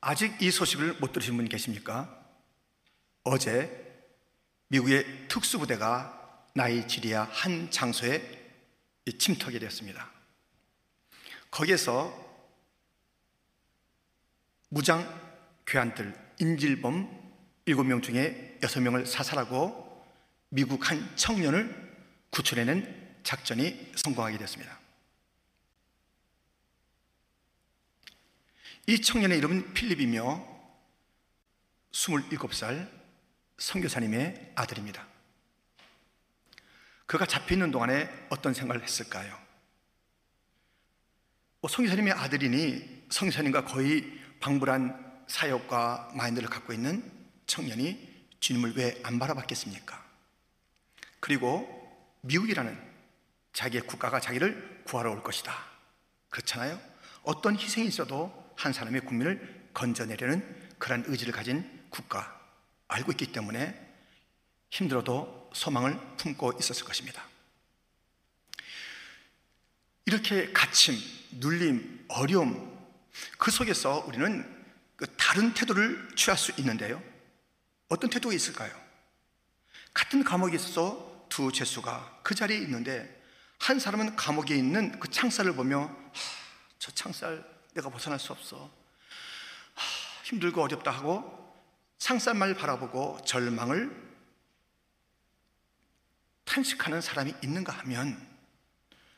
아직 이 소식을 못 들으신 분 계십니까? 어제 미국의 특수부대가 나이지리아 한 장소에 침투하게 되었습니다. 거기에서 무장 괴한들 인질범 7명 중에 6명을 사살하고 미국 한 청년을 구출해낸 작전이 성공하게 되었습니다. 이 청년의 이름은 필립이며 27살 선교사님의 아들입니다. 그가 잡혀 있는 동안에 어떤 생각을 했을까요? 뭐 성교사님의 아들이니 성교사님과 거의 방불한 사역과 마인드를 갖고 있는 청년이 주님을 왜 안 바라봤겠습니까? 그리고 미국이라는 자기의 국가가 자기를 구하러 올 것이다. 그렇잖아요? 어떤 희생이 있어도 한 사람의 국민을 건져내려는 그런 의지를 가진 국가 알고 있기 때문에 힘들어도 소망을 품고 있었을 것입니다. 이렇게 갇힘, 눌림, 어려움 그 속에서 우리는 그 다른 태도를 취할 수 있는데요. 어떤 태도가 있을까요? 같은 감옥에 있어서 두 죄수가 그 자리에 있는데 한 사람은 감옥에 있는 그 창살을 보며 하, 저 창살 내가 벗어날 수 없어. 하, 힘들고 어렵다 하고 창살만 바라보고 절망을 탄식하는 사람이 있는가 하면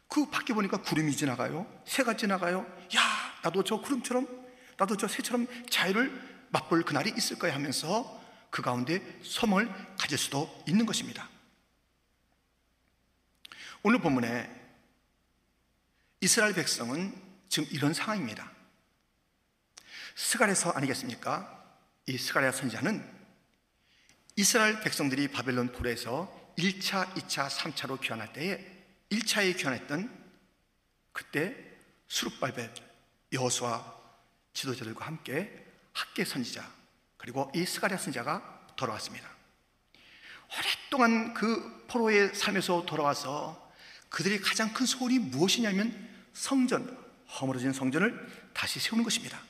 그 밖에 보니까 구름이 지나가요. 새가 지나가요. 야 나도 저 구름처럼 나도 저 새처럼 자유를 맛볼 그날이 있을 거야 하면서 그 가운데 소망을 가질 수도 있는 것입니다. 오늘 본문에 이스라엘 백성은 지금 이런 상황입니다. 스가랴서 아니겠습니까? 이 스가랴 선지자는 이스라엘 백성들이 바벨론 포로에서 1차, 2차, 3차로 귀환할 때에 1차에 귀환했던 그때 수룹발벨 여호수아 지도자들과 함께 학계 선지자 그리고 이 스가랴 선지자가 돌아왔습니다. 오랫동안 그 포로의 삶에서 돌아와서 그들이 가장 큰 소원이 무엇이냐면 성전, 허물어진 성전을 다시 세우는 것입니다.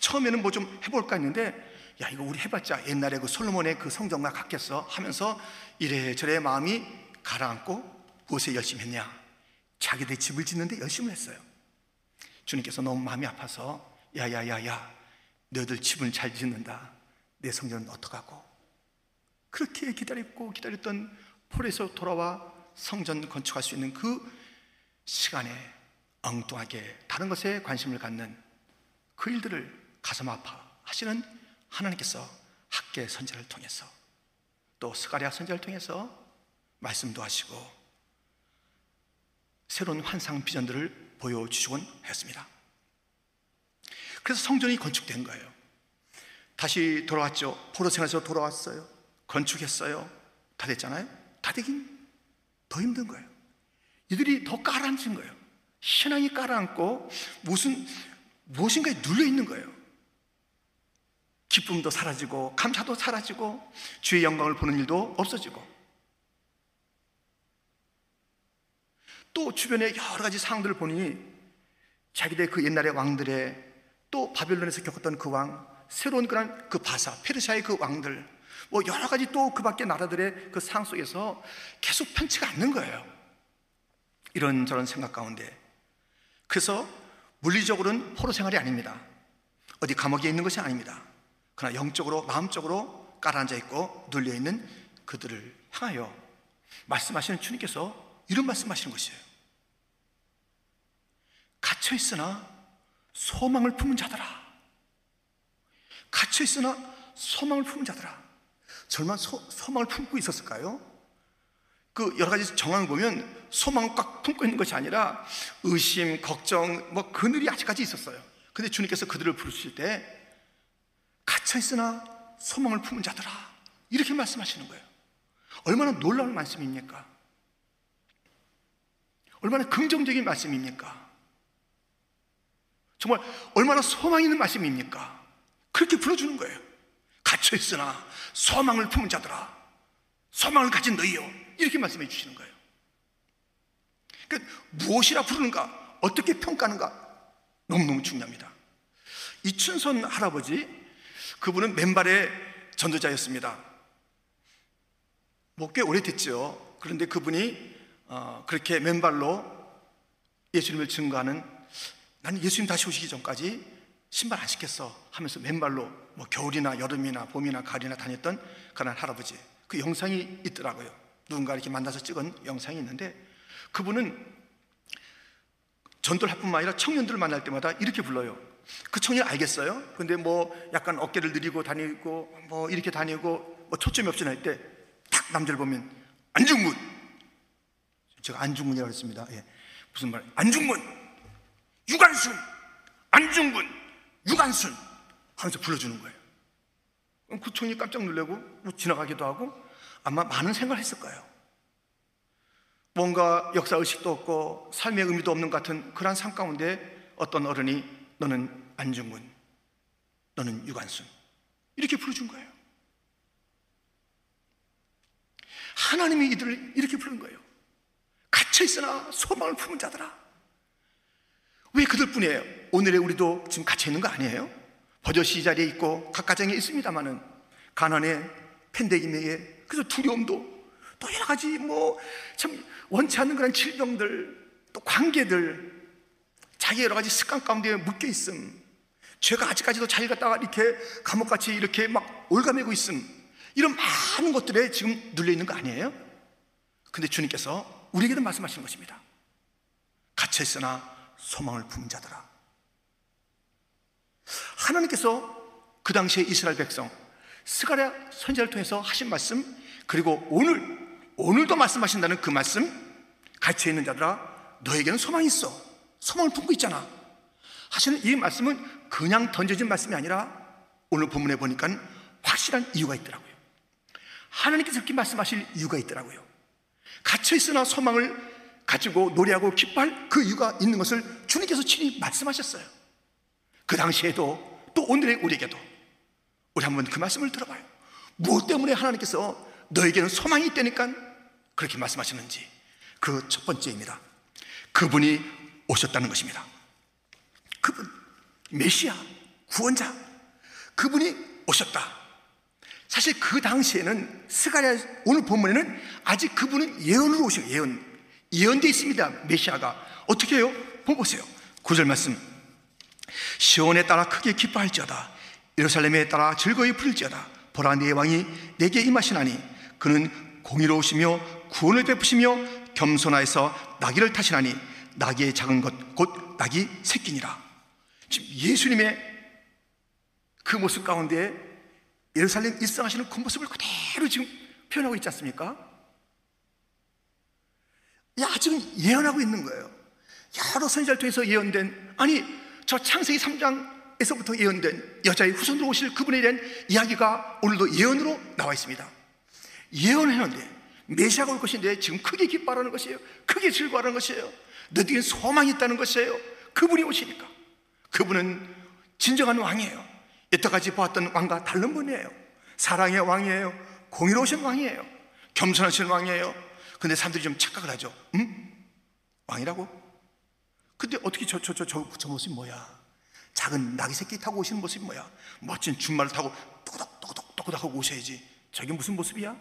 처음에는 뭐 좀 해볼까 했는데, 야, 이거 우리 해봤자 옛날에 그 솔로몬의 그 성전과 같겠어 하면서 이래저래 마음이 가라앉고 무엇에 열심히 했냐? 자기들 집을 짓는데 열심을 했어요. 주님께서 너무 마음이 아파서, 야, 야, 야, 야, 너희들 집을 잘 짓는다. 내 성전은 어떡하고? 그렇게 기다렸고 기다렸던 폴에서 돌아와 성전 건축할 수 있는 그 시간에 엉뚱하게 다른 것에 관심을 갖는 그 일들을 가슴 아파 하시는 하나님께서 학계 선자를 통해서 또 스가랴 선자를 통해서 말씀도 하시고 새로운 환상 비전들을 보여주시곤 했습니다. 그래서 성전이 건축된 거예요. 다시 돌아왔죠. 포로 생활에서 돌아왔어요. 건축했어요. 다 됐잖아요. 다 되긴 더 힘든 거예요. 이들이 더 깔아앉은 거예요. 신앙이 깔아앉고 무슨 무엇인가에 눌려 있는 거예요. 기쁨도 사라지고 감사도 사라지고 주의 영광을 보는 일도 없어지고 또 주변에 여러 가지 상황들을 보니 자기들 그 옛날의 왕들의 또 바벨론에서 겪었던 그 왕, 새로운 그런 그 바사, 페르시아의 그 왕들 뭐 여러 가지 또 그 밖의 나라들의 그 상황 속에서 계속 편치가 않는 거예요. 이런저런 생각 가운데. 그래서 물리적으로는 포로 생활이 아닙니다. 어디 감옥에 있는 것이 아닙니다. 그러나 영적으로, 마음적으로 깔아앉아 있고 눌려 있는 그들을 향하여 말씀하시는 주님께서 이런 말씀하시는 것이에요. 갇혀 있으나 소망을 품은 자들아. 갇혀 있으나 소망을 품은 자들아. 절만 소, 소망을 품고 있었을까요? 그 여러 가지 정황을 보면 소망을 꽉 품고 있는 것이 아니라 의심, 걱정, 뭐 그늘이 아직까지 있었어요. 근데 주님께서 그들을 부르실 때 갇혀 있으나 소망을 품은 자들아 이렇게 말씀하시는 거예요. 얼마나 놀라운 말씀입니까? 얼마나 긍정적인 말씀입니까? 정말 얼마나 소망 있는 말씀입니까? 그렇게 불러주는 거예요. 갇혀 있으나 소망을 품은 자들아 소망을 가진 너희요 이렇게 말씀해 주시는 거예요 그 무엇이라 부르는가 어떻게 평가하는가 너무너무 중요합니다 이춘선 할아버지 그분은 맨발의 전도자였습니다. 뭐 꽤 오래됐죠. 그런데 그분이 어, 그렇게 맨발로 예수님을 증거하는 나는 예수님 다시 오시기 전까지 신발 안 신겠어 하면서 맨발로 뭐 겨울이나 여름이나 봄이나 가을이나 다녔던 그런 할아버지 그 영상이 있더라고요. 누군가 이렇게 만나서 찍은 영상이 있는데 그분은 전도를 할 뿐만 아니라 청년들을 만날 때마다 이렇게 불러요. 그 청년 알겠어요? 근데 뭐 약간 어깨를 느리고 다니고 뭐 이렇게 다니고 뭐 초점이 없이 날 때 딱 남자를 보면 안중근 제가 안중근이라고 했습니다. 예. 무슨 말? 안중근, 유관순, 안중근, 유관순 하면서 불러주는 거예요. 그 청이 깜짝 놀래고 뭐 지나가기도 하고 아마 많은 생각을 했을 거예요. 뭔가 역사 의식도 없고 삶의 의미도 없는 같은 그러한 삶 가운데 어떤 어른이 너는 안중근, 너는 유관순 이렇게 부르준 거예요. 하나님이 이들을 이렇게 부른 거예요. 갇혀 있으나 소망을 품은 자들아. 왜 그들 뿐이에요? 오늘의 우리도 지금 갇혀 있는 거 아니에요? 버젓이 자리에 있고 각 가정에 있습니다만은 가난에 팬데믹에 그래서 두려움도 또 여러 가지 뭐 참 원치 않는 그런 질병들 또 관계들 자기 여러 가지 습관 가운데 묶여 있음. 죄가 아직까지도 자기 갖다가 이렇게 감옥같이 이렇게 막 올가매고 있음. 이런 많은 것들에 지금 눌려 있는 거 아니에요? 근데 주님께서 우리에게도 말씀하시는 것입니다. 갇혀 있으나 소망을 품은 자들아. 하나님께서 그 당시에 이스라엘 백성 스가랴 선지자를 통해서 하신 말씀 그리고 오늘 오늘도 말씀하신다는 그 말씀 갇혀 있는 자들아 너에게는 소망이 있어. 소망을 품고 있잖아. 하시는 이 말씀은 그냥 던져진 말씀이 아니라 오늘 본문에 보니까 확실한 이유가 있더라고요. 하나님께서 그렇게 말씀하실 이유가 있더라고요. 갇혀 있으나 소망을 가지고 노래하고 기뻐할 그 이유가 있는 것을 주님께서 친히 말씀하셨어요. 그 당시에도 또 오늘의 우리에게도 우리 한번 그 말씀을 들어봐요. 무엇 때문에 하나님께서 너에게는 소망이 있다니까 그렇게 말씀하시는지 그 첫 번째입니다. 그분이 오셨다는 것입니다. 그분 메시아 구원자 그분이 오셨다. 사실 그 당시에는 스가랴 오늘 본문에는 아직 그분은 예언으로 오신 예언 예언되어 있습니다. 메시아가. 어떻게 해요? 보세요. 구절 말씀. 시온에 따라 크게 기뻐할지어다. 예루살렘에 따라 즐거이 부를지어다. 보라 네 왕이 내게 임하시나니 그는 공의로우시며 구원을 베푸시며 겸손하여서 나귀를 타시나니 나귀의 작은 것 곧 나귀 새끼니라 지금 예수님의 그 모습 가운데 예루살렘 일상하시는 그 모습을 그대로 지금 표현하고 있지 않습니까? 야, 지금 예언하고 있는 거예요. 여러 선지자를 통해서 예언된 아니 저 창세기 3장에서부터 예언된 여자의 후손으로 오실 그분에 대한 이야기가 오늘도 예언으로 나와 있습니다. 예언했는데 메시아가 올 것인데 지금 크게 기뻐하는 것이에요. 크게 즐거워하는 것이에요. 너에게 소망이 있다는 것이에요. 그분이 오시니까. 그분은 진정한 왕이에요. 여태까지 보았던 왕과 다른 분이에요. 사랑의 왕이에요. 공의로우신 왕이에요. 겸손하신 왕이에요. 근데 사람들이 좀 착각을 하죠. 응? 왕이라고? 근데 어떻게 저, 저, 저, 저, 저 모습이 뭐야? 작은 나귀 새끼 타고 오시는 모습이 뭐야? 멋진 준말을 타고 또덕, 또덕, 또덕 하고 오셔야지. 저게 무슨 모습이야?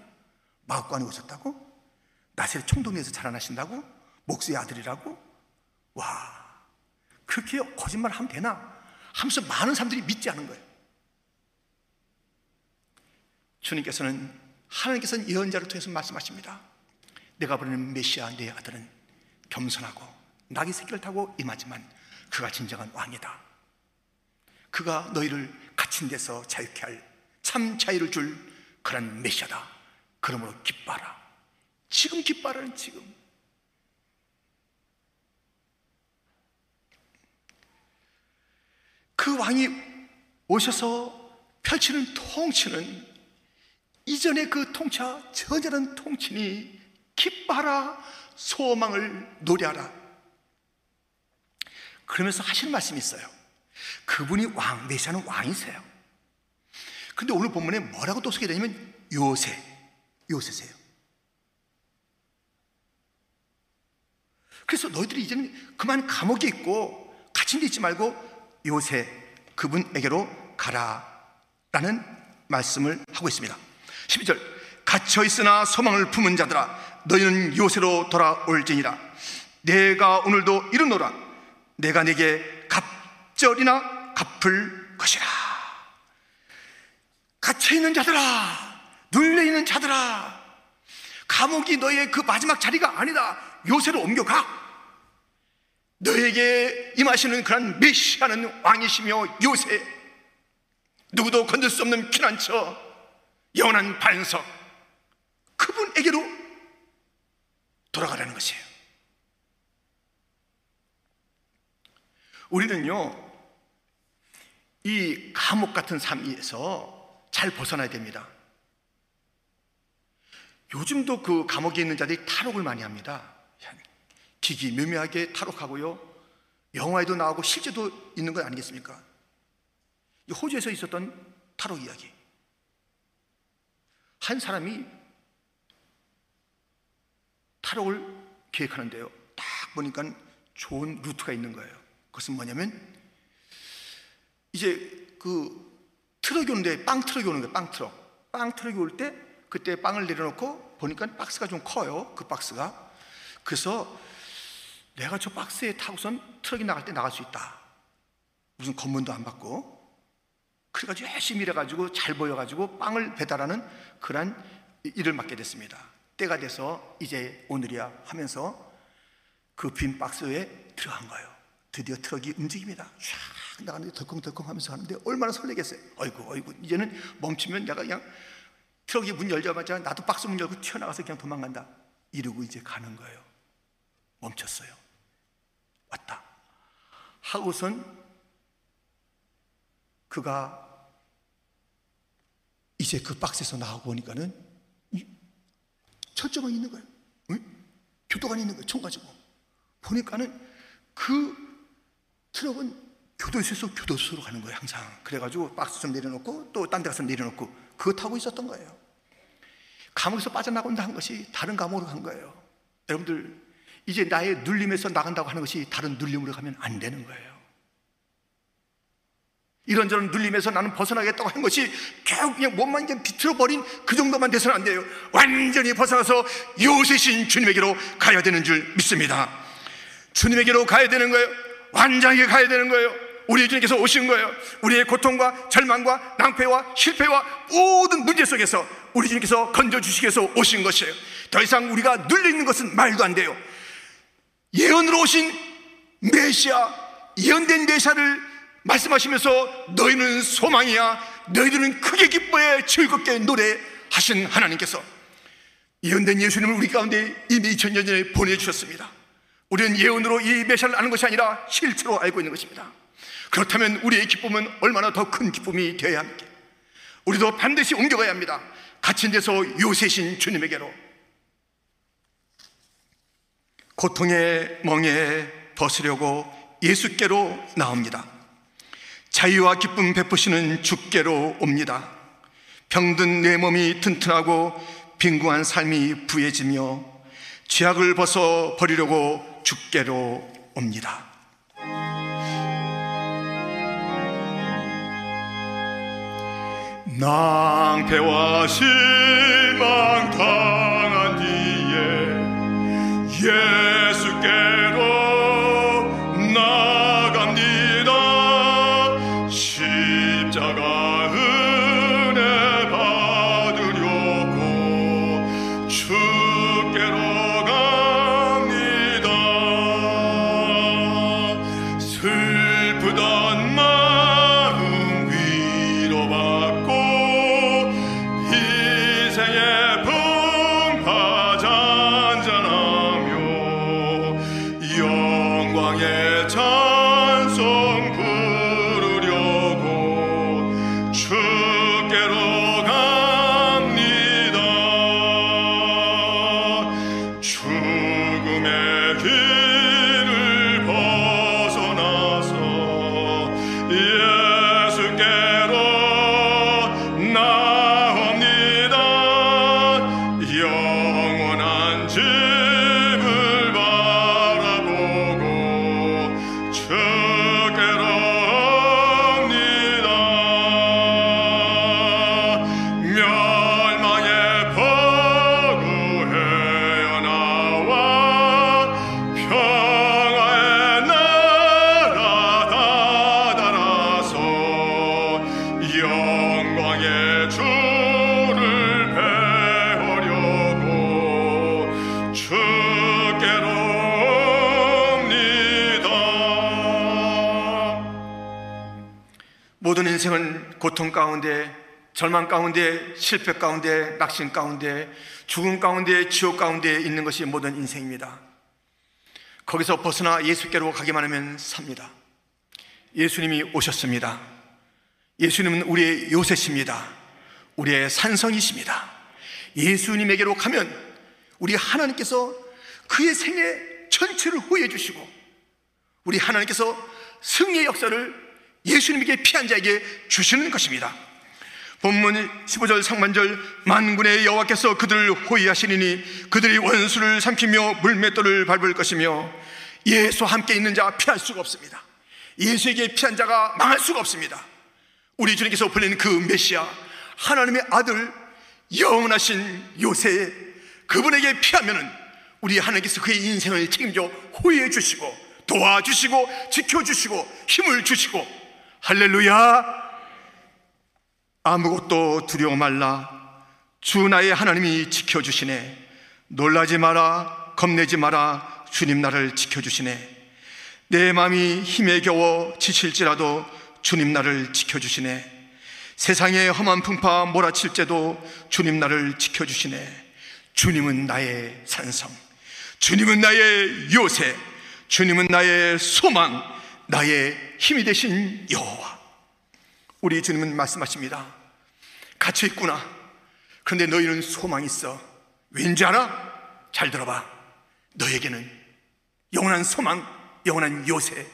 마법관이 오셨다고? 나셀 총동리에서 자라나신다고? 목수의 아들이라고? 와, 그렇게 거짓말 하면 되나? 하면서 많은 사람들이 믿지 않은 거예요. 주님께서는 하나님께서는 예언자를 통해서 말씀하십니다. 내가 부르는 메시아 내 아들은 겸손하고 낙이 새끼를 타고 임하지만 그가 진정한 왕이다. 그가 너희를 갇힌 데서 자유케 할 참 자유를 줄 그런 메시아다. 그러므로 기뻐하라. 지금 기뻐하라는 지금. 그 왕이 오셔서 펼치는 통치는 이전의 그 통치와 전혀 통치니 기뻐하라 소망을 노래하라 그러면서 하시는 말씀이 있어요 그분이 왕, 메시아는 왕이세요 근데 오늘 본문에 뭐라고 또 소개되냐면 요새 요새세요. 그래서 너희들이 이제는 그만 감옥에 있고 갇힌 데 있지 말고 요새 그분에게로 가라 라는 말씀을 하고 있습니다. 12절 갇혀 있으나 소망을 품은 자들아 너희는 요새로 돌아올지니라. 내가 오늘도 이르노라. 내가 내게 갑절이나 갚을 것이라. 갇혀 있는 자들아 눌려 있는 자들아. 감옥이 너의 그 마지막 자리가 아니다. 요새로 옮겨가. 너에게 임하시는 그런 메시아는 왕이시며 요새 누구도 건들 수 없는 피난처 영원한 반석 그분에게로 돌아가라는 것이에요. 우리는요 이 감옥 같은 삶에서 잘 벗어나야 됩니다 요즘도 그 감옥에 있는 자들이 탈옥을 많이 합니다. 기기 묘묘하게 탈옥하고요. 영화에도 나오고 실제도 있는 건 아니겠습니까? 호주에서 있었던 탈옥 이야기. 한 사람이 탈옥을 계획하는데요. 딱 보니까 좋은 루트가 있는 거예요. 그것은 뭐냐면 이제 그 트럭이 오는데 빵 트럭이 오는 거예요 빵 트럭. 빵 트럭이 올 때 그때 빵을 내려놓고 보니까 박스가 좀 커요 그 박스가. 그래서 내가 저 박스에 타고선 트럭이 나갈 때 나갈 수 있다. 무슨 검문도 안 받고. 그래가지고 열심히 일해가지고 잘 보여가지고 빵을 배달하는 그런 일을 맡게 됐습니다. 때가 돼서 이제 오늘이야 하면서 그 빈 박스에 들어간 거예요. 드디어 트럭이 움직입니다. 쫙 나가는데 덜컹덜컹 하면서 가는데 얼마나 설레겠어요. 어이구 어이구. 이제는 멈추면 내가 그냥 트럭이 문 열자마자 나도 박스 문 열고 튀어나가서 그냥 도망간다. 이러고 이제 가는 거예요. 멈췄어요. 왔다. 하고선 그가 이제 그 박스에서 나오고 보니까는 철조망이 있는 거예요. 응? 교도관이 있는 거예요. 총 가지고. 보니까는 그 트럭은 교도소에서 교도소로 가는 거예요 항상. 그래가지고 박스 좀 내려놓고 또 딴 데 가서 내려놓고 그거 타고 있었던 거예요. 감옥에서 빠져나간다 한 것이 다른 감옥으로 간 거예요. 여러분들 이제 나의 눌림에서 나간다고 하는 것이 다른 눌림으로 가면 안 되는 거예요. 이런저런 눌림에서 나는 벗어나겠다고 한 것이 결국 그냥 몸만 그냥 비틀어버린 그 정도만 돼서는 안 돼요. 완전히 벗어나서 요새신 주님에게로 가야 되는 줄 믿습니다. 주님에게로 가야 되는 거예요. 완전하게 가야 되는 거예요 우리 주님께서 오신 거예요. 우리의 고통과 절망과 낭패와 실패와 모든 문제 속에서 우리 주님께서 건져주시기 위해서 오신 것이에요. 더 이상 우리가 눌려있는 것은 말도 안 돼요. 예언으로 오신 메시아 예언된 메시아를 말씀하시면서 너희는 소망이야. 너희들은 크게 기뻐해 즐겁게 노래하신 하나님께서 예언된 예수님을 우리 가운데 이미 2000년 전에 보내주셨습니다. 우리는 예언으로 이 메시아를 아는 것이 아니라 실체로 알고 있는 것입니다 그렇다면 우리의 기쁨은 얼마나 더 큰 기쁨이 되어야 합니까? 우리도 반드시 옮겨가야 합니다. 갇힌 데서 요새신 주님에게로. 고통의 멍에 벗으려고 예수께로 나옵니다. 자유와 기쁨 베푸시는 주께로 옵니다. 병든 내 몸이 튼튼하고 빈궁한 삶이 부해지며 죄악을 벗어 버리려고 주께로 옵니다 낭패와 실망 당한 뒤에 예수께 고통 가운데, 절망 가운데, 실패 가운데, 낙심 가운데, 죽음 가운데, 지옥 가운데 있는 것이 모든 인생입니다. 거기서 벗어나 예수께로 가기만 하면 삽니다. 예수님이 오셨습니다. 예수님은 우리의 요새십니다. 우리의 산성이십니다. 예수님에게로 가면 우리 하나님께서 그의 생애 전체를 호해 주시고 우리 하나님께서 승리의 역사를 예수님에게 피한 자에게 주시는 것입니다. 본문 15절 상반절 만군의 여호와께서 그들을 호위하시리니 그들이 원수를 삼키며 물맷돌을 밟을 것이며 예수와 함께 있는 자가 피할 수가 없습니다. 예수에게 피한 자가 망할 수가 없습니다. 우리 주님께서 보낸 그 메시아 하나님의 아들 영원하신 요새 그분에게 피하면은 우리 하나님께서 그의 인생을 책임져 호위해 주시고 도와주시고 지켜주시고 힘을 주시고 할렐루야. 아무것도 두려워 말라. 주 나의 하나님이 지켜주시네. 놀라지 마라. 겁내지 마라. 주님 나를 지켜주시네. 내 마음이 힘에 겨워 지칠지라도 주님 나를 지켜주시네. 세상의 험한 풍파 몰아칠 때도 주님 나를 지켜주시네. 주님은 나의 산성. 주님은 나의 요새. 주님은 나의 소망 나의 힘이 되신 여호와. 우리 주님은 말씀하십니다. 갇혀 있구나. 그런데 너희는 소망이 있어. 왠지 알아? 잘 들어봐. 너에게는 영원한 소망 영원한 요새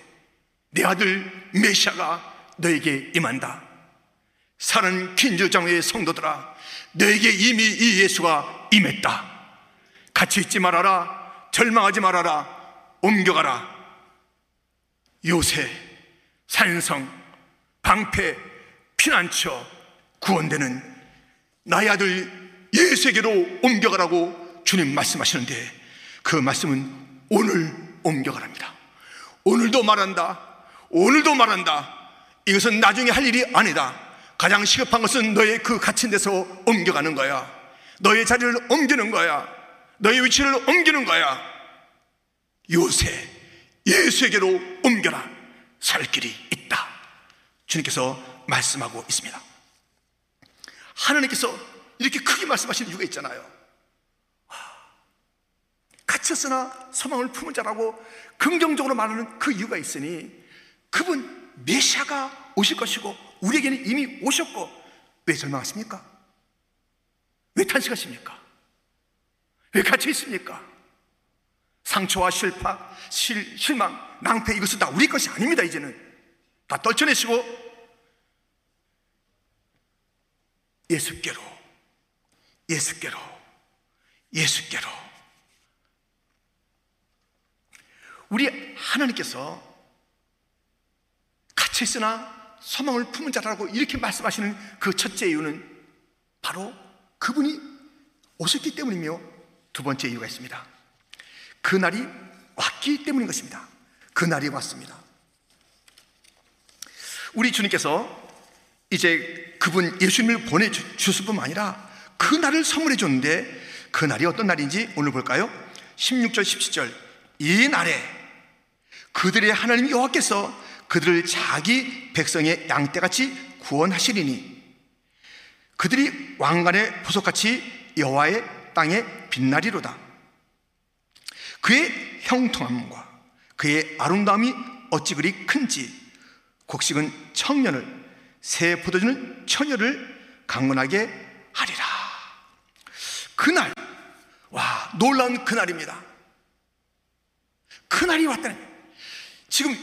내 아들 메시아가 너에게 임한다. 사는 퀸즈장의 성도들아 너에게 이미 이 예수가 임했다. 같이 있지 말아라. 절망하지 말아라. 옮겨가라 요새 산성 방패 피난처 구원되는 나의 아들 예수에게로 옮겨가라고 주님 말씀하시는데 그 말씀은 오늘 옮겨가랍니다 오늘도 말한다 오늘도 말한다 이것은 나중에 할 일이 아니다 가장 시급한 것은 너의 그 갇힌 데서 옮겨가는 거야. 너의 자리를 옮기는 거야. 너의 위치를 옮기는 거야. 요새 예수에게로 옮겨라. 살 길이 있다. 주님께서 말씀하고 있습니다. 하나님께서 이렇게 크게 말씀하시는 이유가 있잖아요. 갇혔으나 소망을 품은 자라고 긍정적으로 말하는 그 이유가 있으니 그분 메시아가 오실 것이고 우리에게는 이미 오셨고 왜 절망하십니까? 왜 탄식하십니까? 왜 갇혀 있습니까? 상처와 실파, 실, 실망, 낭패 이것은 다 우리 것이 아닙니다 이제는 다 떨쳐내시고 예수께로 예수께로 예수께로 우리 하나님께서 갇혀 있으나 소망을 품은 자라고 이렇게 말씀하시는 그 첫째 이유는 바로 그분이 오셨기 때문이며 두 번째 이유가 있습니다. 그 날이 왔기 때문인 것입니다. 그 날이 왔습니다. 우리 주님께서 이제 그분 예수님을 보내주실 뿐만 아니라 그 날을 선물해 줬는데 그 날이 어떤 날인지 오늘 볼까요? 16절, 17절. 이 날에 그들의 하나님 여호와께서 그들을 자기 백성의 양떼같이 구원하시리니 그들이 왕관의 보석같이 여호와의 땅에 빛나리로다. 그의 형통함과 그의 아름다움이 어찌 그리 큰지 곡식은 청년을 새 포도주는 처녀를 강건하게 하리라. 그날 와 놀라운 그날입니다. 그날이 왔다는 지금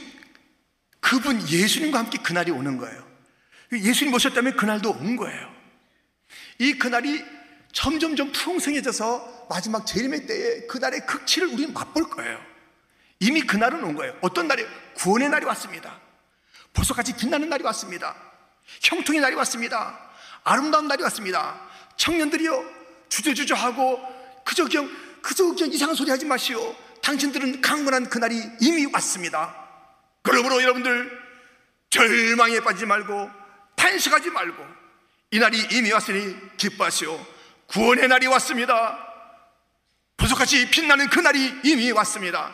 그분 예수님과 함께 그날이 오는 거예요. 예수님 오셨다면 그날도 온 거예요. 이 그날이 점점점 풍성해져서 마지막 재림의 때에 그날의 극치를 우리는 맛볼 거예요. 이미 그날은 온 거예요. 어떤 날이 구원의 날이 왔습니다. 보석같이 빛나는 날이 왔습니다. 형통의 날이 왔습니다. 아름다운 날이 왔습니다. 청년들이요 주저주저하고 그저 그냥 그저 그냥 이상한 소리 하지 마시오. 당신들은 강건한 그날이 이미 왔습니다. 그러므로 여러분들 절망에 빠지지 말고 탄식하지 말고 이 날이 이미 왔으니 기뻐하시오. 구원의 날이 왔습니다. 부석같이 빛나는 그 날이 이미 왔습니다.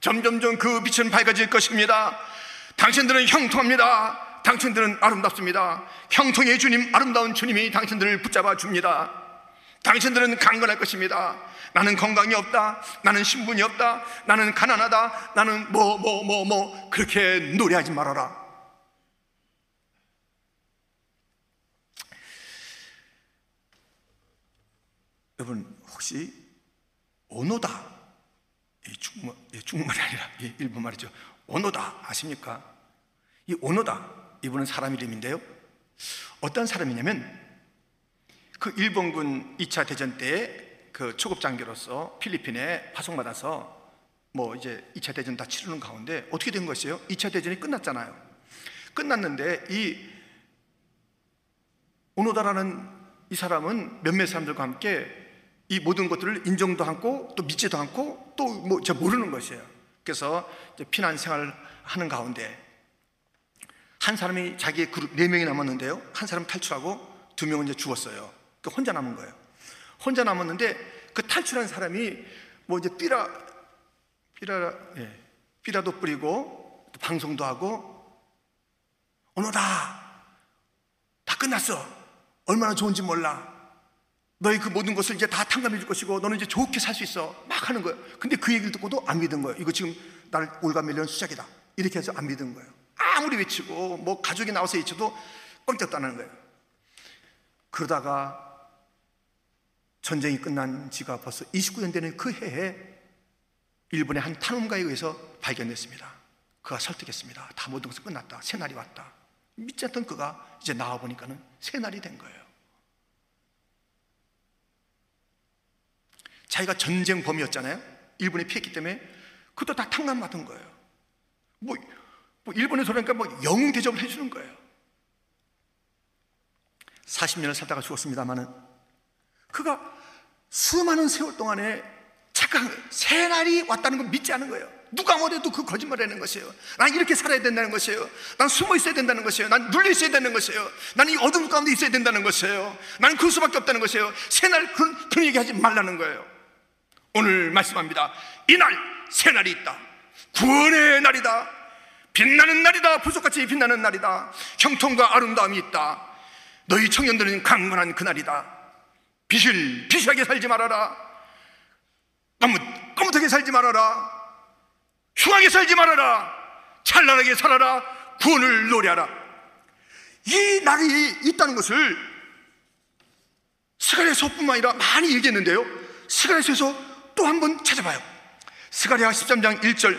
점점점 그 빛은 밝아질 것입니다. 당신들은 형통합니다. 당신들은 아름답습니다. 형통의 주님, 아름다운 주님이 당신들을 붙잡아 줍니다. 당신들은 강건할 것입니다. 나는 건강이 없다. 나는 신분이 없다. 나는 가난하다. 나는 뭐, 뭐, 뭐, 뭐. 그렇게 노래하지 말아라. 여러분, 혹시 오노다? 중국말, 중국말이 아니라 일본 말이죠. 오노다 아십니까? 이 오노다 이분은 사람 이름인데요. 어떤 사람이냐면 그 일본군 2차 대전 때그 초급 장교로서 필리핀에 파송받아서 뭐 이제 2차 대전 다 치르는 가운데 어떻게 된 것이에요? 2차 대전이 끝났잖아요. 끝났는데 이 오노다라는 이 사람은 몇몇 사람들과 함께 이 모든 것들을 인정도 않고 또 믿지도 않고 또뭐 모르는 것이에요. 그래서 피난 생활을 하는 가운데 한 사람이 자기의 그룹 네 명이 남았는데요. 한 사람 탈출하고 두 명은 이제 죽었어요. 그 혼자 남은 거예요. 혼자 남았는데 그 탈출한 사람이 뭐 이제 삐라 삐라 예, 삐라도 뿌리고 또 방송도 하고 오너다 다 끝났어. 얼마나 좋은지 몰라. 너희 그 모든 것을 이제 다 탕감해 줄 것이고 너는 이제 좋게 살 수 있어. 막 하는 거예요. 근데 그 얘기를 듣고도 안 믿은 거예요. 이거 지금 나를 올가밀려는 수작이다. 이렇게 해서 안 믿은 거예요. 아무리 외치고 뭐 가족이 나와서 외쳐도 뻥쩍도 안 하는 거예요. 그러다가 전쟁이 끝난 지가 벌써 29년 되는 그 해에 일본의 한 탐험가에 의해서 발견됐습니다. 그가 설득했습니다. 다 모든 것이 끝났다. 새날이 왔다. 믿지 않던 그가 이제 나와보니까는 새날이 된 거예요. 자기가 전쟁 범이었잖아요. 일본에 피했기 때문에 그것도 다 탕감 받은 거예요. 뭐, 뭐 일본에서 그러니까 뭐 영웅 대접을 해주는 거예요. 40년을 살다가 죽었습니다만은 그가 수많은 세월 동안에 착각, 새 날이 왔다는 걸 믿지 않은 거예요. 누가 뭐래도 그 거짓말을 하는 것이에요. 난 이렇게 살아야 된다는 것이에요. 난 숨어 있어야 된다는 것이에요. 난 눌려 있어야 되는 것이에요. 나는 이 어둠 가운데 있어야 된다는 것이에요. 나는 그럴 수밖에 없다는 것이에요. 새날 그런, 그런 얘기 하지 말라는 거예요. 오늘 말씀합니다. 이날 새날이 있다. 구원의 날이다. 빛나는 날이다. 보석같이 빛나는 날이다. 형통과 아름다움이 있다. 너희 청년들은 강건한 그날이다. 비실 비실하게 살지 말아라. 너무 꼬뭇하게 살지 말아라. 흉하게 살지 말아라. 찬란하게 살아라. 구원을 노래하라. 이 날이 있다는 것을 스가랴서뿐만 아니라 많이 얘기했는데요. 스가랴서에서 또 한 번 찾아봐요. 스가랴 13장 1절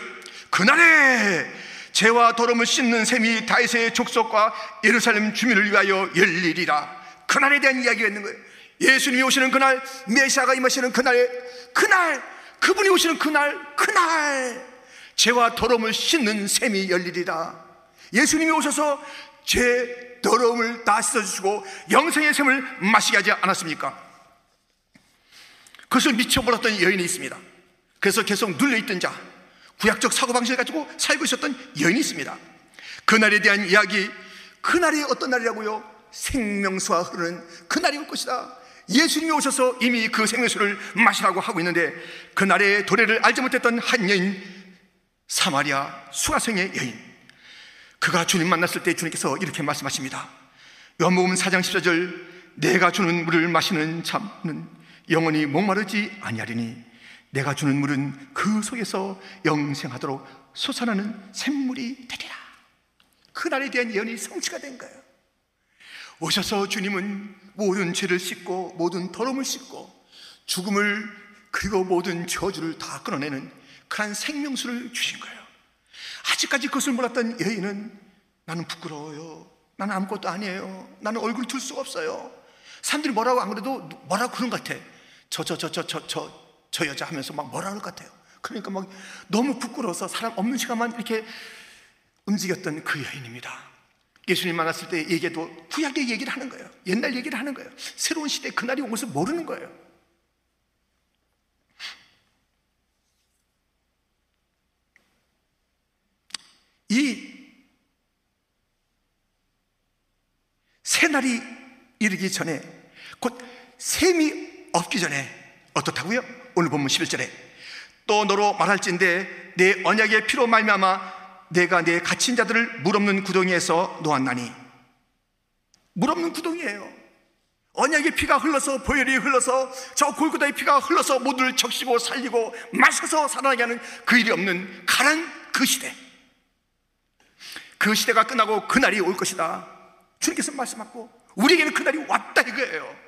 그날에 죄와 더러움을 씻는 셈이 다윗의 족속과 예루살렘 주민을 위하여 열리리라. 그날에 대한 이야기가 있는 거예요. 예수님이 오시는 그날, 메시아가 임하시는 그날에 그날, 그분이 오시는 그날, 그날 죄와 더러움을 씻는 셈이 열리리라. 예수님이 오셔서 죄 더러움을 다 씻어주시고 영생의 샘을 마시게 하지 않았습니까? 그것을 미쳐버렸던 여인이 있습니다. 그래서 계속 눌려있던 자, 구약적 사고방식을 가지고 살고 있었던 여인이 있습니다. 그날에 대한 이야기, 그날이 어떤 날이라고요? 생명수와 흐르는 그날이 올 것이다. 예수님이 오셔서 이미 그 생명수를 마시라고 하고 있는데 그날의 도래를 알지 못했던 한 여인 사마리아 수가성의 여인 그가 주님 만났을 때 주님께서 이렇게 말씀하십니다 요한복음 4장 14절 내가 주는 물을 마시는 자는 영원히 목마르지 아니하리니 내가 주는 물은 그 속에서 영생하도록 솟아나는 샘물이 되리라 그날에 대한 예언이 성취가 된 거예요 오셔서 주님은 모든 죄를 씻고 모든 더러움을 씻고 죽음을 그리고 모든 저주를 다 끊어내는 그런 생명수를 주신 거예요. 아직까지 그것을 몰랐던 여인은 나는 부끄러워요. 나는 아무것도 아니에요. 나는 얼굴 들 수가 없어요. 사람들이 뭐라고 안 그래도 뭐라고 그런 것 같아. 저, 저, 저, 저, 저, 저, 저 여자 하면서 막 뭐라 그럴 것 같아요. 그러니까 막 너무 부끄러워서 사람 없는 시간만 이렇게 움직였던 그 여인입니다. 예수님 만났을 때 얘기해도 구약의 얘기를 하는 거예요. 옛날 얘기를 하는 거예요. 새로운 시대 그날이 온 것을 모르는 거예요. 이 새날이 이르기 전에 곧 샘이 없기 전에 어떻다고요? 오늘 본문 11절에 또 너로 말할진대 내 언약의 피로 말미암아 내가 내 갇힌 자들을 물 없는 구덩이에서 놓았나니. 물 없는 구덩이에요. 언약의 피가 흘러서 보혈이 흘러서 저 골고다의 피가 흘러서 모두를 적시고 살리고 마셔서 살아나게 하는 그 일이 없는 가란 그 시대. 그 시대가 끝나고 그날이 올 것이다. 주님께서 말씀하고 우리에게는 그날이 왔다 이거예요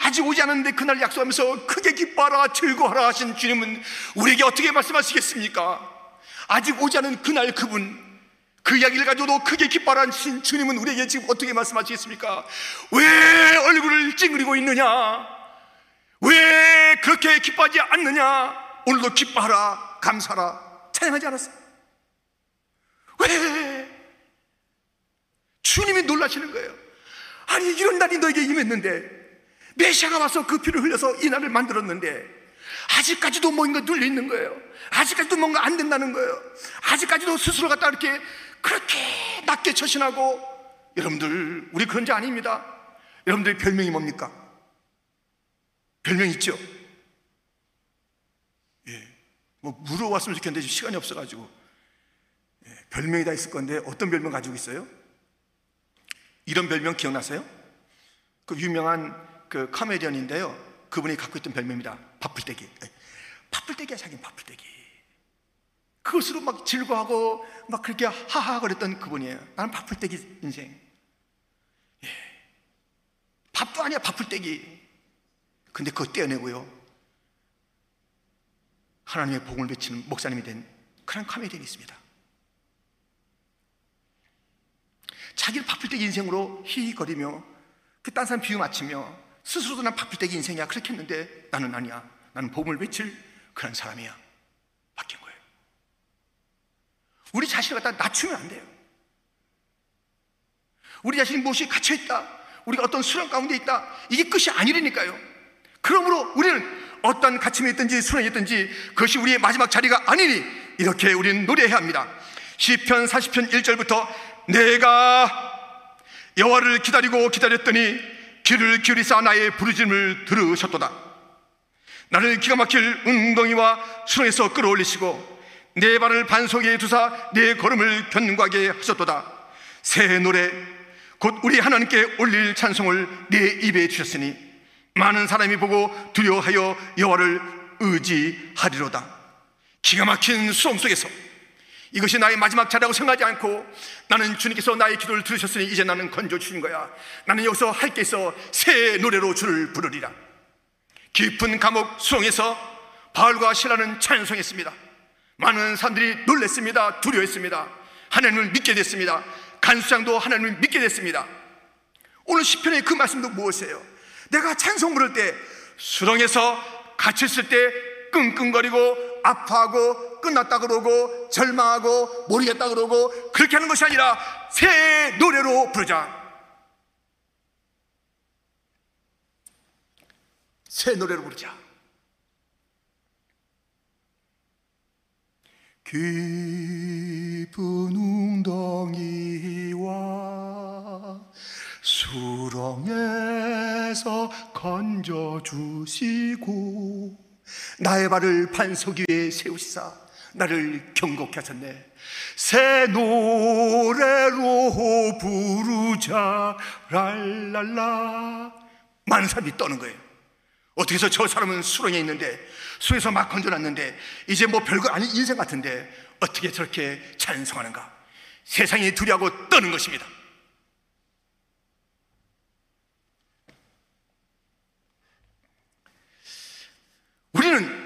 아직 오지 않았는데 그날 약속하면서 크게 기뻐하라 즐거워하라 하신 주님은 우리에게 어떻게 말씀하시겠습니까? 아직 오지 않은 그날 그분 그 이야기를 가지고도 크게 기뻐하라 하신 주님은 우리에게 지금 어떻게 말씀하시겠습니까? 왜 얼굴을 찡그리고 있느냐? 왜 그렇게 기뻐하지 않느냐? 오늘도 기뻐하라 감사하라 찬양하지 않았어요? 왜? 주님이 놀라시는 거예요 아니 이런 날이 너에게 임했는데 메시아가 와서 그 피를 흘려서 이 날을 만들었는데 아직까지도 뭔가 눌려 있는 거예요. 아직까지도 뭔가 안 된다는 거예요. 아직까지도 스스로 갖다 이렇게 그렇게 낮게 처신하고 여러분들 우리 그런 자 아닙니다. 여러분들 별명이 뭡니까? 별명 있죠? 예. 뭐 물어봤으면 좋겠는데 시간이 없어가지고 예. 별명이 다 있을 건데 어떤 별명 가지고 있어요? 이런 별명 기억나세요? 그 유명한 그 카메디언인데요. 그분이 갖고 있던 별명입니다. 바풀떼기. 바풀떼기야, 자기 바풀떼기. 그것으로 막 즐거워하고 막 그렇게 하하 거렸던 그분이에요. 나는 바풀떼기 인생. 예. 밥도 아니야, 바풀떼기. 근데 그거 떼어내고요. 하나님의 복을 외치는 목사님이 된 그런 카메디언이 있습니다. 자기를 바풀떼기 인생으로 히히거리며 그딴 사람 비유 맞추며 스스로도 난 바쁠때기 인생이야. 그렇게 했는데 나는 아니야. 나는 복음을 외칠 그런 사람이야. 바뀐 거예요. 우리 자신을 갖다 낮추면 안 돼요. 우리 자신이 무엇이 갇혀있다. 우리가 어떤 수렁 가운데 있다. 이게 끝이 아니라니까요. 그러므로 우리는 어떤 갇힘이 있든지 수렁이 있든지 그것이 우리의 마지막 자리가 아니니 이렇게 우리는 노래해야 합니다. 시편 40편 1절부터 내가 여호와를 기다리고 기다렸더니 귀를 기울이사 나의 부르짐을 들으셨도다. 나를 기가 막힐 웅덩이와 수렁에서 끌어올리시고 내 발을 반석에 두사 내 걸음을 견고하게 하셨도다. 새 노래 곧 우리 하나님께 올릴 찬송을 내 입에 주셨으니 많은 사람이 보고 두려워하여 여호와를 의지하리로다. 기가 막힌 수렁 속에서 이것이 나의 마지막 자리라고 생각하지 않고 나는 주님께서 나의 기도를 들으셨으니 이제 나는 건져 주신 거야. 나는 여기서 할 게 있어 새 노래로 주를 부르리라. 깊은 감옥 수렁에서 바울과 시라는 찬송했습니다. 많은 사람들이 놀랬습니다. 두려워했습니다. 하나님을 믿게 됐습니다. 간수장도 하나님을 믿게 됐습니다. 오늘 시편의 그 말씀도 무엇이에요? 내가 찬송 부를 때 수렁에서 갇혔을 때 끙끙거리고 아파하고 끝났다 그러고 절망하고 모르겠다 그러고 그렇게 하는 것이 아니라 새 노래로 부르자. 새 노래로 부르자. 깊은 웅덩이와 수렁에서 건져주시고 나의 발을 반석 위에 세우시사 나를 경고케 하셨네. 새 노래로 부르자. 랄랄라. 많은 사람이 떠는 거예요. 어떻게 해서 저 사람은 수렁에 있는데 수에서 막 건져놨는데 이제 뭐 별거 아닌 인생 같은데 어떻게 저렇게 찬송하는가? 세상이 두려하고 떠는 것입니다 우리는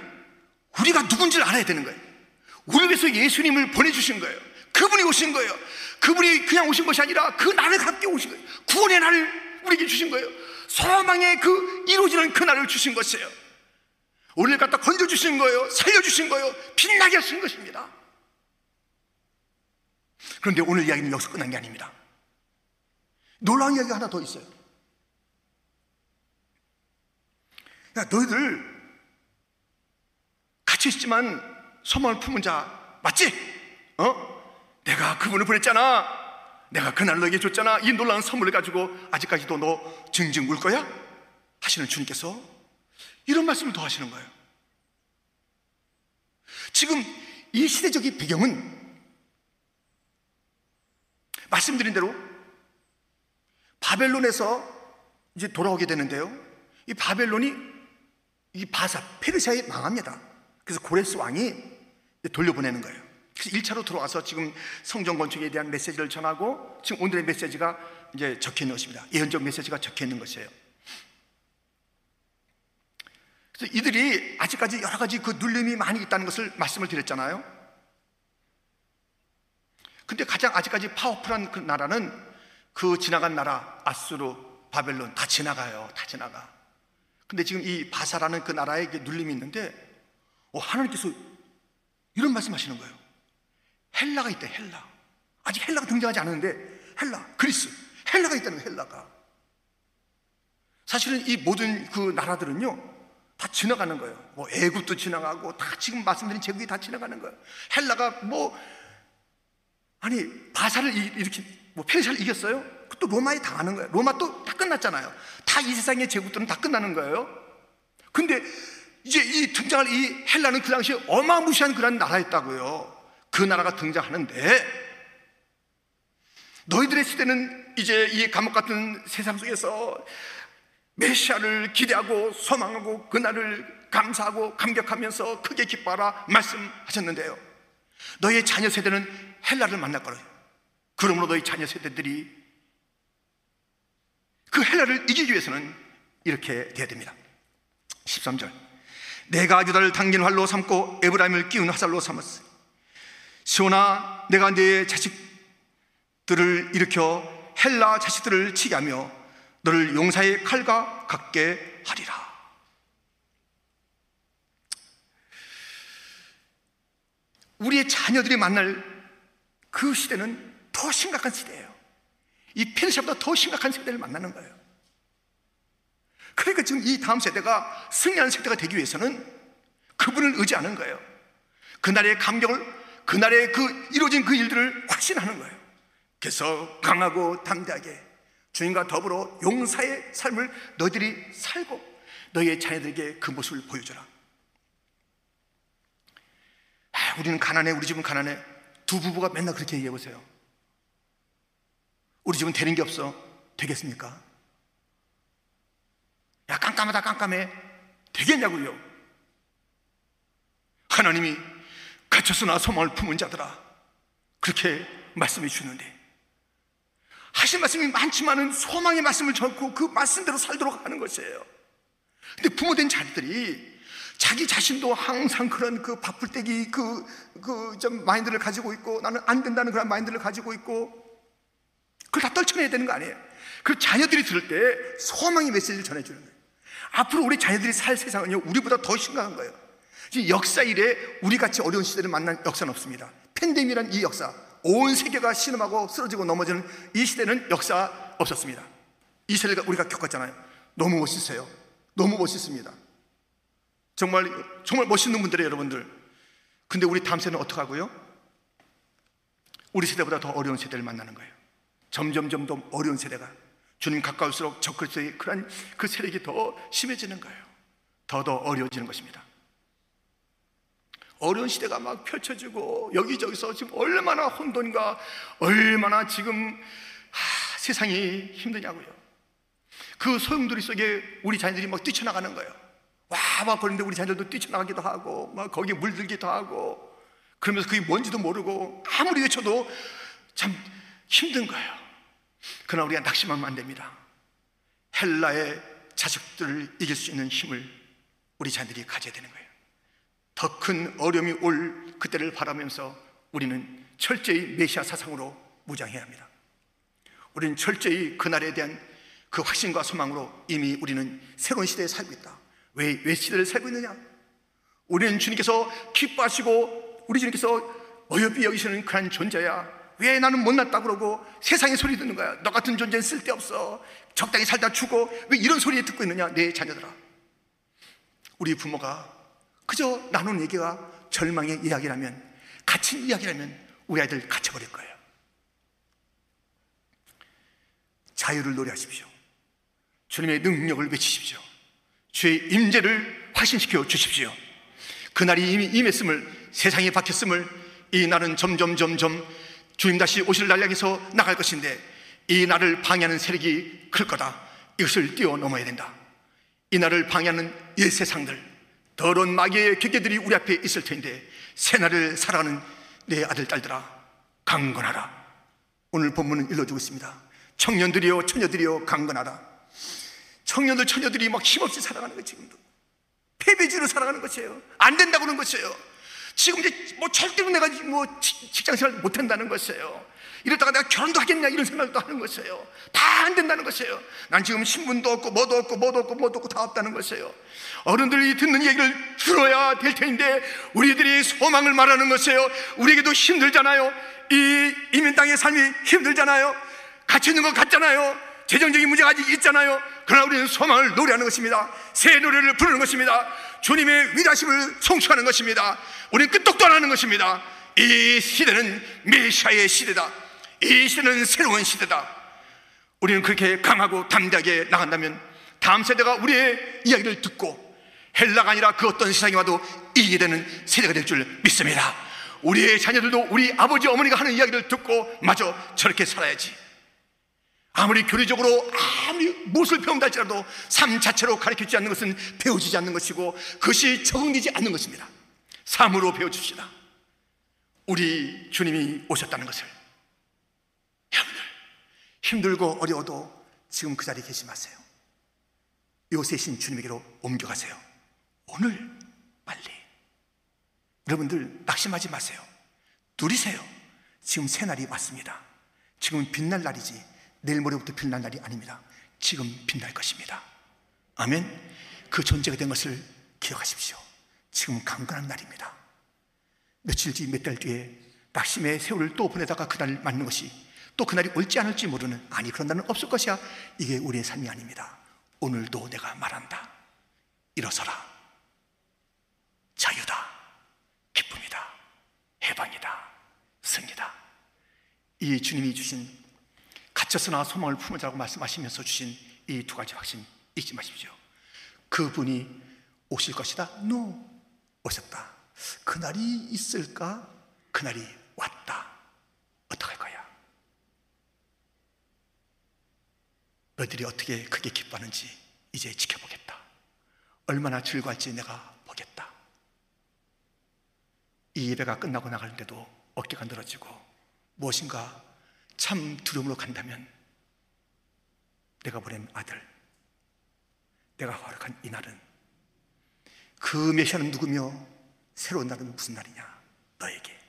우리가 누군지를 알아야 되는 거예요. 우리 위해서 예수님을 보내주신 거예요. 그분이 오신 거예요. 그분이 그냥 오신 것이 아니라 그 날을 갖게 오신 거예요. 구원의 날을 우리에게 주신 거예요. 소망의 그 이루어지는 그 날을 주신 것이에요. 우리를 갖다 건져주신 거예요. 살려주신 거예요. 빛나게 하신 것입니다. 그런데 오늘 이야기는 여기서 끝난 게 아닙니다. 놀라운 이야기가 하나 더 있어요. 야, 너희들 같이 있지만 소망을 품은 자 맞지? 어? 내가 그분을 보냈잖아. 내가 그날 너에게 줬잖아. 이 놀라운 선물을 가지고 아직까지도 너 징징 울 거야? 하시는 주님께서 이런 말씀을 더 하시는 거예요. 지금 이 시대적인 배경은 말씀드린 대로 바벨론에서 이제 돌아오게 되는데요. 이 바벨론이 이 바사 페르시아에 망합니다. 그래서 고레스 왕이 돌려보내는 거예요. 그래서 1차로 들어와서 지금 성전 건축에 대한 메시지를 전하고 지금 오늘의 메시지가 이제 적혀 있는 것입니다. 예언적 메시지가 적혀 있는 것이에요. 그래서 이들이 아직까지 여러 가지 그 눌림이 많이 있다는 것을 말씀을 드렸잖아요. 근데 가장 아직까지 파워풀한 그 나라는 그 지나간 나라 아수르, 바벨론 다 지나가요. 다 지나가. 근데 지금 이 바사라는 그 나라에 눌림이 있는데 어, 하나님께서 이런 말씀하시는 거예요. 헬라가 있대. 헬라. 아직 헬라가 등장하지 않았는데 헬라, 그리스, 헬라가 있다는 거예요. 헬라가. 사실은 이 모든 그 나라들은요 다 지나가는 거예요. 뭐 애굽도 지나가고 다 지금 말씀드린 제국이 다 지나가는 거예요. 헬라가 뭐 아니 바사를 이렇게 뭐 페르시아를 이겼어요? 또 로마에 당하는 거예요. 로마 또 다 끝났잖아요. 다 이 세상의 제국들은 다 끝나는 거예요. 근데 이제 이 등장할 이 헬라는 그 당시에 어마무시한 그런 나라였다고요. 그 나라가 등장하는데 너희들의 시대는 이제 이 감옥 같은 세상 속에서 메시아를 기대하고 소망하고 그날을 감사하고 감격하면서 크게 기뻐하라 말씀하셨는데요. 너의 자녀 세대는 헬라를 만날 거예요. 그러므로 너희 자녀 세대들이 그 헬라를 이기기 위해서는 이렇게 돼야 됩니다. 13절. 내가 유다를 당긴 활로 삼고 에브라임을 끼운 화살로 삼았어. 시온아, 내가 네 자식들을 일으켜 헬라 자식들을 치게 하며 너를 용사의 칼과 같게 하리라. 우리의 자녀들이 만날 그 시대는 더 심각한 시대예요. 이 페르시아보다 더 심각한 세대를 만나는 거예요. 그러니까 지금 이 다음 세대가 승리하는 세대가 되기 위해서는 그분을 의지하는 거예요. 그날의 감격을, 그날의 그 이루어진 그 일들을 확신하는 거예요. 그래서 강하고 담대하게 주님과 더불어 용사의 삶을 너희들이 살고 너희의 자녀들에게 그 모습을 보여줘라. 아, 우리는 가난해, 우리 집은 가난해. 두 부부가 맨날 그렇게 얘기해 보세요. 우리 집은 되는 게 없어. 되겠습니까? 야, 깜깜하다, 깜깜해. 되겠냐고요? 하나님이 갇혔으나 소망을 품은 자들아. 그렇게 말씀해 주는데. 하신 말씀이 많지만은 소망의 말씀을 전고 그 말씀대로 살도록 하는 것이에요. 근데 부모된 자들이 자기 자신도 항상 그런 그 바쁠 때기 그, 그 좀 마인드를 가지고 있고 나는 안 된다는 그런 마인드를 가지고 있고 그걸 다 떨쳐내야 되는 거 아니에요. 그 자녀들이 들을 때 소망의 메시지를 전해주는 거예요. 앞으로 우리 자녀들이 살 세상은요, 우리보다 더 심각한 거예요. 지금 역사 이래 우리 같이 어려운 시대를 만난 역사는 없습니다. 팬데믹이란 이 역사, 온 세계가 신음하고 쓰러지고 넘어지는 이 시대는 역사 없었습니다. 이 세대가 우리가 겪었잖아요. 너무 멋있어요. 너무 멋있습니다. 정말 정말 멋있는 분들이에요, 여러분들. 근데 우리 다음 세대는 어떻게 하고요? 우리 세대보다 더 어려운 세대를 만나는 거예요. 점점점 더 어려운 세대가 주님 가까울수록 적글수의 그런 그 세력이 더 심해지는 거예요. 더더 어려워지는 것입니다. 어려운 시대가 막 펼쳐지고 여기저기서 지금 얼마나 혼돈과 얼마나 지금 하, 세상이 힘드냐고요. 그 소용돌이 속에 우리 자녀들이 막 뛰쳐나가는 거예요. 와, 막 그런데 우리 자녀들도 뛰쳐나가기도 하고, 막 거기에 물들기도 하고, 그러면서 그게 뭔지도 모르고, 아무리 외쳐도 참 힘든 거예요. 그러나 우리가 낙심하면 안 됩니다. 헬라의 자식들을 이길 수 있는 힘을 우리 자녀들이 가져야 되는 거예요. 더 큰 어려움이 올 그때를 바라면서 우리는 철저히 메시아 사상으로 무장해야 합니다. 우리는 철저히 그날에 대한 그 확신과 소망으로 이미 우리는 새로운 시대에 살고 있다. 왜, 왜 시대를 살고 있느냐? 우리는 주님께서 기뻐하시고 우리 주님께서 어여삐 여기시는 그런 존재야. 왜 나는 못났다 그러고 세상의 소리 듣는 거야. 너 같은 존재는 쓸데없어. 적당히 살다 죽어. 왜 이런 소리 듣고 있느냐? 내 자녀들아. 우리 부모가 그저 나눈 얘기가 절망의 이야기라면, 갇힌 이야기라면 우리 아이들 갇혀버릴 거예요. 자유를 노래하십시오. 주님의 능력을 외치십시오. 주의 임재를 확신시켜 주십시오. 그날이 이미 임했음을 세상에 박혔음을 이 날은 점점 점점 주님 다시 오실 날 향해서 나갈 것인데 이 날을 방해하는 세력이 클 거다. 이것을 뛰어넘어야 된다. 이 날을 방해하는 옛 세상들, 더러운 마귀의 객계들이 우리 앞에 있을 텐데 새날을 살아가는 내 아들 딸들아 강건하라. 오늘 본문은 일러주고 있습니다. 청년들이여 처녀들이여 강건하라. 청년들 처녀들이 막 힘없이 살아가는 거예요 지금도. 패배지로 살아가는 것이에요. 안 된다고 그러는 것이에요. 지금 이제 뭐 절대로 내가 뭐 직- 직장 생활 못 한다는 것이에요. 이러다가 내가 결혼도 하겠냐 이런 생각도 하는 것이에요. 다 안 된다는 것이에요. 난 지금 신분도 없고 뭐도 없고 뭐도 없고 뭐도 없고 다 없다는 것이에요. 어른들이 듣는 얘기를 들어야 될 텐데 우리들이 소망을 말하는 것이에요. 우리에게도 힘들잖아요. 이 이민 땅의 삶이 힘들잖아요. 갇혀 있는 것 같잖아요. 재정적인 문제가 아직 있잖아요. 그러나 우리는 소망을 노래하는 것입니다. 새 노래를 부르는 것입니다. 주님의 위대하심을 송축하는 것입니다. 우리는 끄떡도 안 하는 것입니다. 이 시대는 메시아의 시대다. 이 시대는 새로운 시대다. 우리는 그렇게 강하고 담대하게 나간다면 다음 세대가 우리의 이야기를 듣고 헬라가 아니라 그 어떤 세상이 와도 이기게 되는 세대가 될 줄 믿습니다. 우리의 자녀들도 우리 아버지 어머니가 하는 이야기를 듣고 마저 저렇게 살아야지. 아무리 교리적으로 아무리 무엇을 배운다 할지라도 삶 자체로 가르치지 않는 것은 배워지지 않는 것이고 그것이 적응되지 않는 것입니다. 삶으로 배워줍시다. 우리 주님이 오셨다는 것을 여러분들 힘들고 어려워도 지금 그 자리에 계시 마세요. 요새신 주님에게로 옮겨가세요. 오늘 빨리 여러분들 낙심하지 마세요. 누리세요. 지금 새날이 왔습니다. 지금 빛날 날이지 내일 모레부터 빛날 날이 아닙니다. 지금 빛날 것입니다. 아멘. 그 존재가 된 것을 기억하십시오. 지금 강건한 날입니다. 며칠 뒤, 몇 달 뒤에 낙심의 세월을 또 보내다가 그날 맞는 것이 또 그날이 올지 않을지 모르는 아니 그런 날은 없을 것이야. 이게 우리의 삶이 아닙니다. 오늘도 내가 말한다. 일어서라. 자유다. 기쁨이다. 해방이다. 승리다. 이 주님이 주신 갇혀서나 소망을 품으자고 말씀하시면서 주신 이 두 가지 확신 잊지 마십시오. 그분이 오실 것이다. No. 오셨다. 그날이 있을까? 그날이 왔다. 어떡할 거야? 너희들이 어떻게 크게 기뻐하는지 이제 지켜보겠다. 얼마나 즐거울지 내가 보겠다. 이 예배가 끝나고 나가는데도 어깨가 늘어지고 무엇인가 참 두려움으로 간다면 내가 보낸 아들, 내가 허락한 이 날은 그 메시아는 누구며 새로운 날은 무슨 날이냐? 너에게